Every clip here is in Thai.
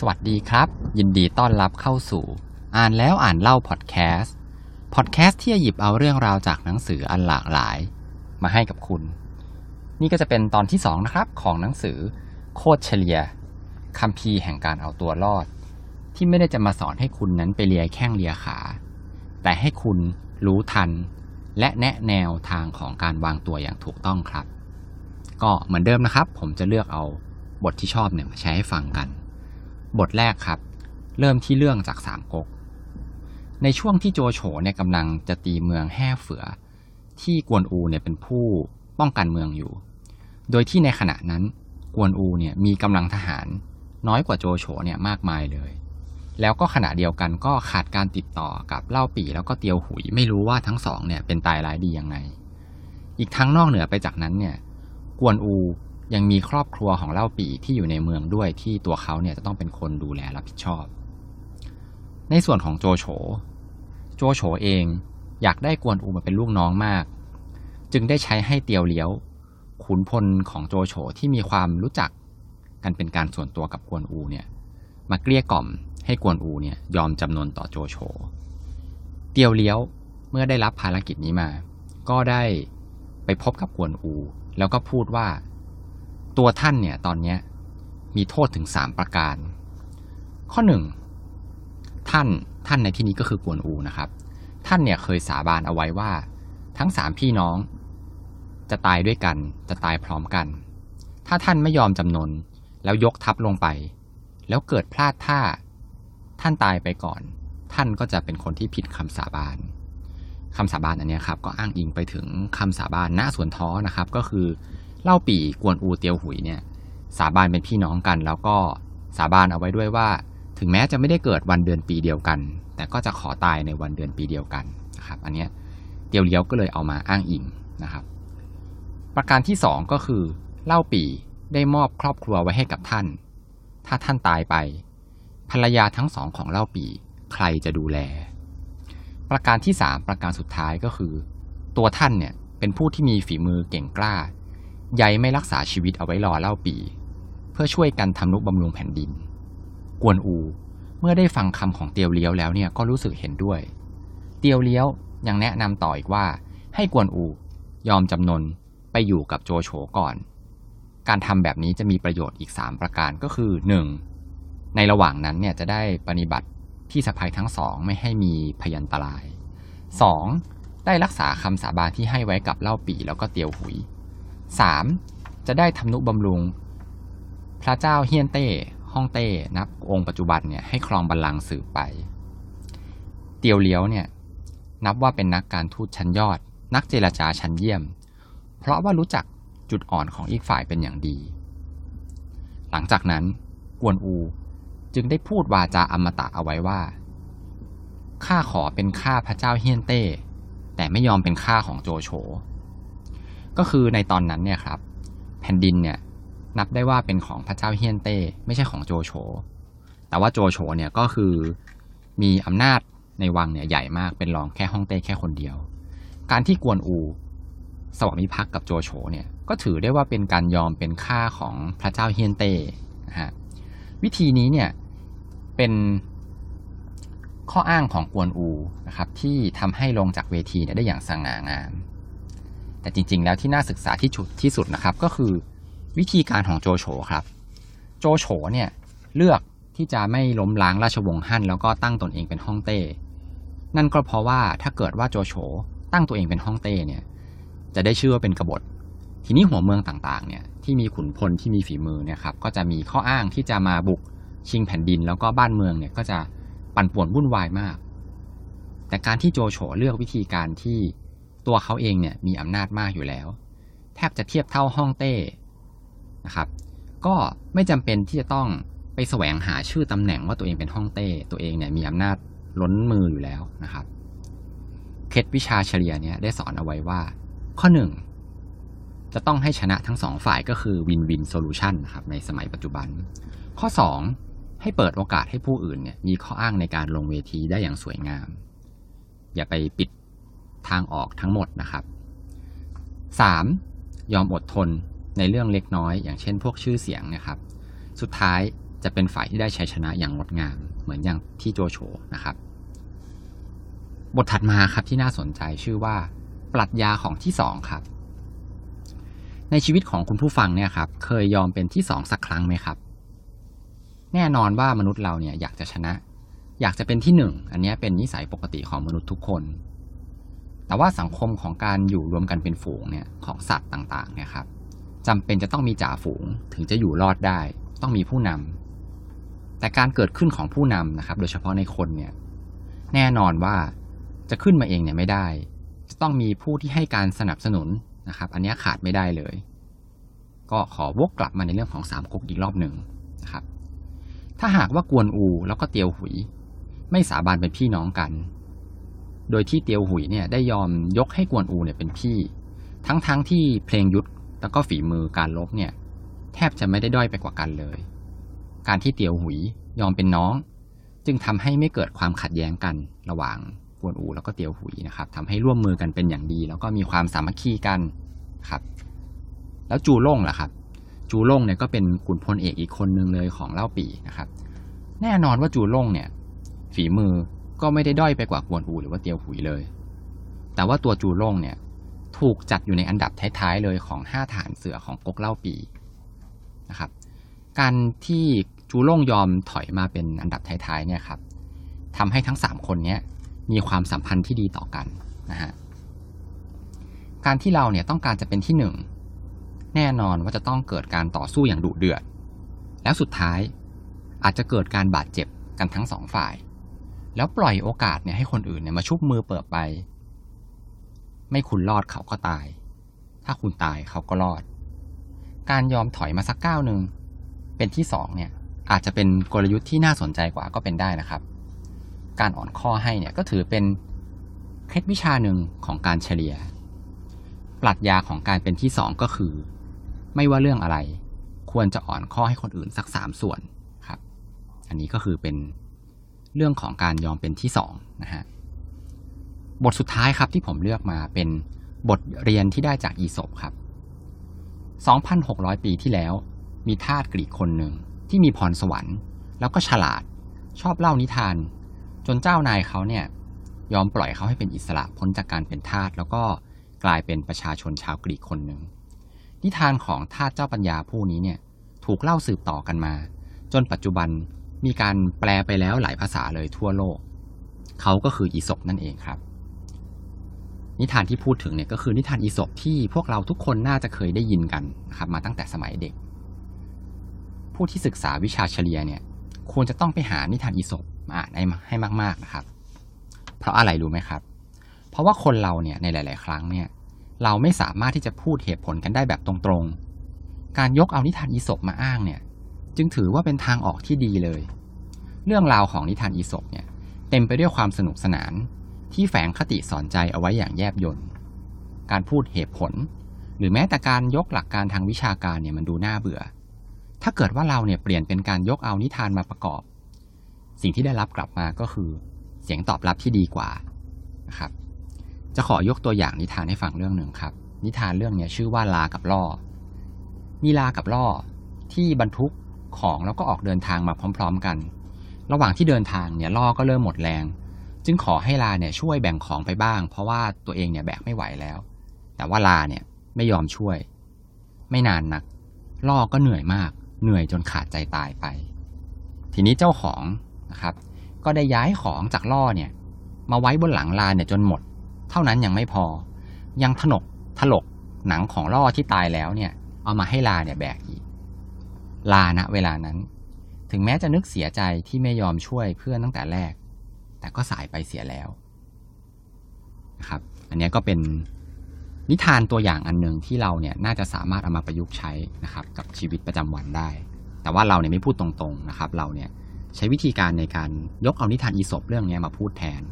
สวัสดีครับ ยินดีต้อนรับเข้าสู่ อ่านแล้วอ่านเล่าพอดแคสต์พอดแคสต์ที่จะหยิบเอาเรื่องราวจากหนังสืออันหลากหลาย มาให้กับคุณ นี่ก็จะเป็นตอนที่สองนะครับของหนังสือโคตรเฉลียคัมภีร์แห่งการเอาตัวรอด ที่ไม่ได้จะมาสอนให้คุณนั้นไปเลียแข้งเลียขา แต่ให้คุณรู้ทัน และแนะแนวทางของการวางตัวอย่างถูกต้องครับ ก็เหมือนเดิมนะครับ ผมจะเลือกเอาบทที่ชอบเนี่ยมาแชร์ให้ฟังกัน บทแรกครับ เริ่มที่เรื่องจากสามก๊ก ในช่วงที่โจโฉเนี่ยกำลังจะตีเมืองแห่เฟือ ที่กวนอูเนี่ยเป็นผู้ป้องกันเมืองอยู่ โดยที่ในขณะนั้นกวนอูเนี่ยมีกำลังทหารน้อยกว่าโจโฉเนี่ยมากมายเลย แล้วก็ขณะเดียวกันก็ขาดการติดต่อกับเล่าปี่แล้วก็เตียวหุยไม่รู้ว่าทั้งสองเนี่ยเป็นตายร้ายดียังไง อีกทั้งนอกเหนือไปจากนั้นเนี่ย กวนอู ยังมีครอบครัวของเล่าปี่ที่อยู่ในเมืองด้วยที่ตัวเขาเนี่ยจะต้องเป็นคนดูแลรับผิดชอบ ในส่วนของโจโฉ โจโฉเองอยากได้กวนอูมาเป็นลูกน้องมาก จึงได้ใช้ให้เตียวเลี้ยว ขุนพลของโจโฉที่มีความรู้จักกันเป็นการส่วนตัวกับกวนอูเนี่ยมาเกลี้ยกล่อมให้กวนอูเนี่ยยอมจำนนต่อโจโฉ เตียวเลี้ยวเมื่อได้รับภารกิจนี้มา ก็ได้ไปพบกับกวนอู แล้วก็พูดว่า ตัวท่านเนี่ยตอนนี้มีโทษถึงสามประการ ข้อหนึ่งท่านท่านในที่นี้ก็คือกวนอูนะครับ ท่านเนี่ยเคยสาบานเอาไว้ว่า ทั้งสามพี่น้อง จะตายด้วยกัน จะตายพร้อมกัน ถ้าท่านไม่ยอมจำนน แล้วยกทัพลงไป แล้วเกิดพลาดท่า ท่านตายไปก่อน ท่านก็จะเป็นคนที่ผิดคำสาบานคำสาบานอันนี้ครับ ก็อ้างอิงไปถึงคำสาบานณสวนท้อนะครับ ก็คือ เล่าปี่กวนอูเตียวหุยเนี่ยสาบานเป็นพี่น้องกัน แล้วก็สาบานเอาไว้ด้วยว่า ถึงแม้จะไม่ได้เกิดวันเดือนปีเดียวกัน แต่ก็จะขอตายในวันเดือนปีเดียวกันนะครับอันเนี้ยเตียวเลี้ยวก็เลยเอามาอ้างอิงนะครับ ประการที่สองก็คือเล่าปี่ได้มอบครอบครัวไว้ให้กับท่าน ถ้าท่านตายไป ภรรยาทั้งสองของเล่าปี่ใครจะดูแล ประการที่สามประการสุดท้ายก็คือ ตัวท่านเนี่ยเป็นผู้ที่มีฝีมือเก่งกล้า ใยไม่รักษาชีวิตเอาไว้รอเล่าปี เพื่อช่วยกันทำนุบำรุงแผ่นดิน กวนอู เมื่อได้ฟังคำของเตียวเลี้ยวแล้วเนี่ยก็รู้สึกเห็นด้วย เตียวเลี้ยวยังแนะนำต่ออีกว่า ให้กวนอู ยอมจำนนไปอยู่กับโจโฉก่อน การทำแบบนี้จะมีประโยชน์อีก 3 ประการก็คือ 1. ในระหว่างนั้นเนี่ยจะได้ปฏิบัติพี่สะพายทั้งสองไม่ให้มีพยันตราย 2. ได้รักษาคำสาบานที่ให้ไว้กับเล่าปีแล้วก็เตียวหุย 3. จะได้ทำนุบำรุง พระเจ้าเฮียนเต้ฮ่องเต้นับองค์ปัจจุบันเนี่ยให้ครองบัลลังก์สืบไป เตียวเลี้ยวเนี่ยนับว่าเป็นนักการทูตชั้นยอด นักเจรจาชั้นเยี่ยม เพราะว่ารู้จักจุดอ่อนของอีกฝ่ายเป็นอย่างดี หลังจากนั้นกวนอูจึงได้พูดวาจาอมตะเอาไว้ว่า ข้าขอเป็นข้าพระเจ้าเฮียนเต้ แต่ไม่ยอมเป็นข้าของโจโฉ ก็คือในตอนนั้นเนี่ยครับ แผ่นดินเนี่ยนับได้ว่าเป็นของพระเจ้าเฮียนเต้ ไม่ใช่ของโจโฉแต่ว่าโจโฉเนี่ยก็คือมีอำนาจในวังเนี่ยใหญ่มากเป็นรองแค่ฮ่องเต้แค่คนเดียว การที่กวนอู สวามิภักดิ์กับโจโฉเนี่ยก็ถือได้ว่าเป็นการยอมเป็นข้าของพระเจ้าเฮียนเต้นะฮะวิธีนี้เนี่ยเป็นข้ออ้างของกวนอูนะครับที่ทำให้ลงจากเวทีได้อย่างสง่างาม แต่จริง ๆ แล้วที่น่าศึกษาที่ชุดที่สุดนะครับ ก็คือวิธีการของโจโฉครับ โจโฉเนี่ยเลือกที่จะไม่ล้มล้างราชวงศ์ฮั่นแล้วก็ตั้งตนเองเป็นฮ่องเต้ นั่นก็เพราะว่าถ้าเกิดว่าโจโฉตั้งตัวเองเป็นฮ่องเต้เนี่ยจะได้ชื่อว่าเป็นกบฏ ทีนี้หัวเมืองต่างๆเนี่ยที่มีขุนพลที่มีฝีมือเนี่ยครับก็จะมีข้ออ้างที่จะมาบุกชิงแผ่นดิน แล้วก็บ้านเมืองเนี่ยก็จะปั่นป่วนวุ่นวายมาก แต่การที่โจโฉเลือกวิธีการที่ ตัวเขาเองเนี่ยมีอำนาจมากอยู่แล้ว แทบจะเทียบเท่าฮ่องเต้นะครับ ก็ไม่จำเป็นที่จะต้องไปแสวงหาชื่อตำแหน่งว่าตัวเองเป็นฮ่องเต้ ตัวเองเนี่ยมีอำนาจล้นมืออยู่แล้วนะครับ เคล็ดวิชาชเลียร์เนี่ยได้สอนเอาไว้ว่า ข้อหนึ่งจะต้องให้ชนะทั้งสองฝ่ายก็คือ win-win solution นะครับในสมัยปัจจุบัน ข้อ 2 ให้เปิดโอกาสให้ผู้อื่นเนี่ยมีข้ออ้างในการลงเวทีได้อย่างสวยงาม อย่าไปปิด ทางออกทั้งหมดนะครับ 3. ยอมอดทนในเรื่องเล็กน้อย อย่างเช่น พวกชื่อเสียงนะครับ สุดท้ายจะเป็นฝ่ายที่ได้ชัยชนะอย่างงดงาม เหมือนอย่างที่โจโฉนะครับ บทถัดมาครับที่น่าสนใจชื่อว่า ปรัชญาของที่สองครับ ในชีวิตของคุณผู้ฟังเนี่ยครับ เคยยอมเป็นที่สองสักครั้งไหมครับ แน่นอนว่ามนุษย์เราเนี่ยอยากจะชนะ อยากจะเป็นที่หนึ่งอันนี้เป็นนิสัยปกติของมนุษย์ทุกคน แต่ว่าสังคมของการอยู่รวมกันเป็นฝูงเนี่ยของสัตว์ต่างๆเนี่ยครับจำเป็นจะต้องมีจ่าฝูงถึงจะอยู่รอดได้ ต้องมีผู้นำแต่การเกิดขึ้นของผู้นำนะครับ โดยเฉพาะในคนเนี่ยแน่นอนว่าจะขึ้นมาเองเนี่ยไม่ได้ จะต้องมีผู้ที่ให้การสนับสนุนนะครับ อันนี้ขาดไม่ได้เลย ก็ขอวกกลับมาในเรื่องของสามก๊กอีกรอบหนึ่งนะครับ ถ้าหากว่ากวนอูแล้วก็เตียวหุย ไม่สาบานเป็นพี่น้องกัน โดยที่เตียวหุยเนี่ยได้ยอมยกให้กวนอูเนี่ยเป็นพี่ ทั้งๆทที่เพลงยุทธแล้วก็ฝีมือการลบเนี่ย แทบจะไม่ได้ด้อยไปกว่ากันเลย การที่เตียวหุยยอมเป็นน้อง จึงทำให้ไม่เกิดความขัดแย้งกันระหว่างกวนอูแล้วก็เตียวหุยนะครับทำให้ร่วมมือกันเป็นอย่างดี แล้วก็มีความสามัคคีกันครับ แล้วจูล่งล่ะครับ จูล่งเนี่ยก็เป็นขุนพลเอกอีกคนนึงเลยของเล่าปีนะครับ แน่นอนว่าจูล่งเนี่ย ฝีมือ ก็ไม่ได้ด้อยไปกว่ากวนอูหรือว่าเตียวหุยเลย แต่ว่าตัวจูล่งเนี่ยถูกจัดอยู่ในอันดับท้ายๆเลยของห้าฐานเสือของก๊กเล่าปีนะครับการที่จูล่งยอมถอยมาเป็นอันดับท้ายๆเนี่ยครับทำให้ทั้งสามคนเนี้ยมีความสัมพันธ์ที่ดีต่อกันนะฮะการที่เราเนี่ยต้องการจะเป็นที่หนึ่งแน่นอนว่าจะต้องเกิดการต่อสู้อย่างดุเดือด แล้วสุดท้ายอาจจะเกิดการบาดเจ็บกันทั้งสองฝ่าย แล้วปล่อยโอกาสเนี่ยให้คนอื่นเนี่ยมาชุบมือเปิดไป ไม่คุณรอดเขาก็ตาย ถ้าคุณตายเขาก็รอด การยอมถอยมาสักก้าวหนึ่งเป็นที่สองเนี่ยอาจจะเป็นกลยุทธ์ที่น่าสนใจกว่าก็เป็นได้นะครับ การอ่อนข้อให้เนี่ยก็ถือเป็นเคล็ดวิชาหนึ่งของการเฉลี่ย ปรัชญาของการเป็นที่สองก็คือ ไม่ว่าเรื่องอะไร ควรจะอ่อนข้อให้คนอื่นสักสามส่วนครับ อันนี้ก็คือเป็น เรื่องของการยอมเป็นที่สองนะฮะบทสุดท้ายครับที่ผมเลือกมาเป็นบทเรียนที่ได้จากอีศบครับ 2,600 ปีที่แล้ว มีทาสกรีกคนหนึ่งที่มีพรสวรรค์ แล้วก็ฉลาดชอบเล่านิทาน จนเจ้านายเขาเนี่ยยอมปล่อยเขาให้เป็นอิสระพ้นจากการเป็นทาสแล้วก็กลายเป็นประชาชนชาวกรีกคนหนึ่งนิทานของทาสเจ้าปัญญาผู้นี้เนี่ยถูกเล่าสืบต่อกันมา จนปัจจุบัน มีการแปลไปแล้วหลายภาษาเลยทั่วโลก เขาก็คืออีศบนั่นเองครับ นิทานที่พูดถึงเนี่ยก็คือนิทานอีศบที่พวกเราทุกคนน่าจะเคยได้ยินกันนะครับมาตั้งแต่สมัยเด็ก ผู้ที่ศึกษาวิชาเฉลียเนี่ยควรจะต้องไปหานิทานอีศบมาอ่านให้มาก ๆนะครับ เพราะอะไรรู้ไหมครับ เพราะว่าคนเราเนี่ยในหลาย ๆ ครั้งเนี่ยเราไม่สามารถที่จะพูดเหตุผลกันได้แบบตรง ๆ การยกเอานิทานอีศบมาอ้างเนี่ย จึงถือว่าเป็นทางออกที่ดีเลย เรื่องราวของนิทานอีศบเนี่ยเต็มไปด้วยความสนุกสนาน ที่แฝงคติสอนใจเอาไว้อย่างแยบยลการพูดเหตุผล หรือแม้แต่การยกหลักการทางวิชาการเนี่ยมันดูน่าเบื่อ ถ้าเกิดว่าเราเนี่ยเปลี่ยนเป็นการยกเอานิทานมาประกอบ สิ่งที่ได้รับกลับมาก็คือ เสียงตอบรับที่ดีกว่านะครับ จะขอยกตัวอย่างนิทานให้ฟังเรื่องหนึ่งครับ นิทานเรื่องนี้ชื่อว่าลากับล่อมีลากับล่อที่บรรทุก ของแล้วก็ออกเดินทางมาพร้อม ๆ กัน ระหว่างที่เดินทางเนี่ยล่อก็เริ่มหมดแรง จึงขอให้ลาเนี่ยช่วยแบ่งของไปบ้าง เพราะว่าตัวเองเนี่ยแบกไม่ไหวแล้ว แต่ว่าลาเนี่ยไม่ยอมช่วย ไม่นานนัก ล่อก็เหนื่อยมาก เหนื่อยจนขาดใจตายไป ทีนี้เจ้าของนะครับ ก็ได้ย้ายของจากล่อเนี่ยมาไว้บนหลังลาเนี่ยจนหมด เท่านั้นยังไม่พอ ยังถนกถลกหนังของล่อที่ตายแล้วเนี่ย เอามาให้ลาเนี่ยแบกอีก ลาณเวลานั้น ถึงแม้จะนึกเสียใจที่ไม่ยอมช่วยเพื่อนตั้งแต่แรก แต่ก็สายไปเสียแล้วนะครับ อันนี้ก็เป็นนิทานตัวอย่างอันหนึ่งที่เราเนี่ยน่าจะสามารถเอามาประยุกต์ใช้นะครับ กับชีวิตประจำวันได้ แต่ว่าเราเนี่ยไม่พูดตรงๆนะครับ เราเนี่ยใช้วิธีการในการยกเอานิทานอีสบเรื่องนี้มาพูดแทน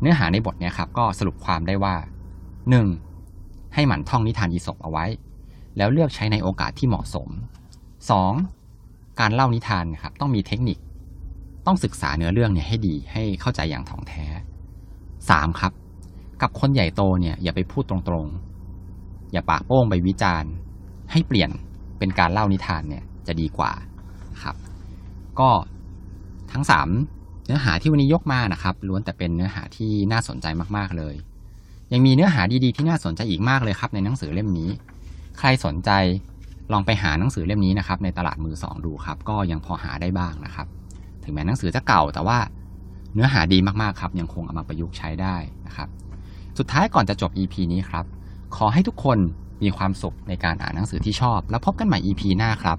เนื้อหาในบทเนี่ยครับก็สรุปความได้ว่าหนึ่งให้หมั่นท่องนิทานอีสบเอาไว้ แล้วเลือกใช้ในโอกาสที่เหมาะสม สองการเล่านิทานนะครับต้องมีเทคนิค ต้องศึกษาเนื้อเรื่องเนี่ยให้ดีให้เข้าใจอย่างถ่องแท้สามครับ กับคนใหญ่โตเนี่ยอย่าไปพูดตรงๆ อย่าปากโป้งไปวิจารณ์ ให้เปลี่ยนเป็นการเล่านิทานเนี่ยจะดีกว่าครับ ก็ทั้ง 3 เนื้อหาที่วันนี้ยกมานะครับล้วนแต่เป็นเนื้อหาที่น่าสนใจมากๆเลย ยังมีเนื้อหาดีๆที่น่าสนใจอีกมากเลยครับในหนังสือเล่มนี้ ใครสนใจ ลองไปหาหนังสือเล่มนี้นะครับในตลาดมือสองดูครับ ก็ยังพอหาได้บ้างนะครับ ถึงแม้หนังสือจะเก่าแต่ว่าเนื้อหาดีมากๆครับ ยังคงเอามาประยุกต์ใช้ได้นะครับ สุดท้ายก่อนจะจบ EP นี้ครับ ขอให้ทุกคนมีความสุขในการอ่านหนังสือที่ชอบ แล้วพบกันใหม่ EP หน้าครับ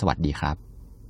สวัสดีครับ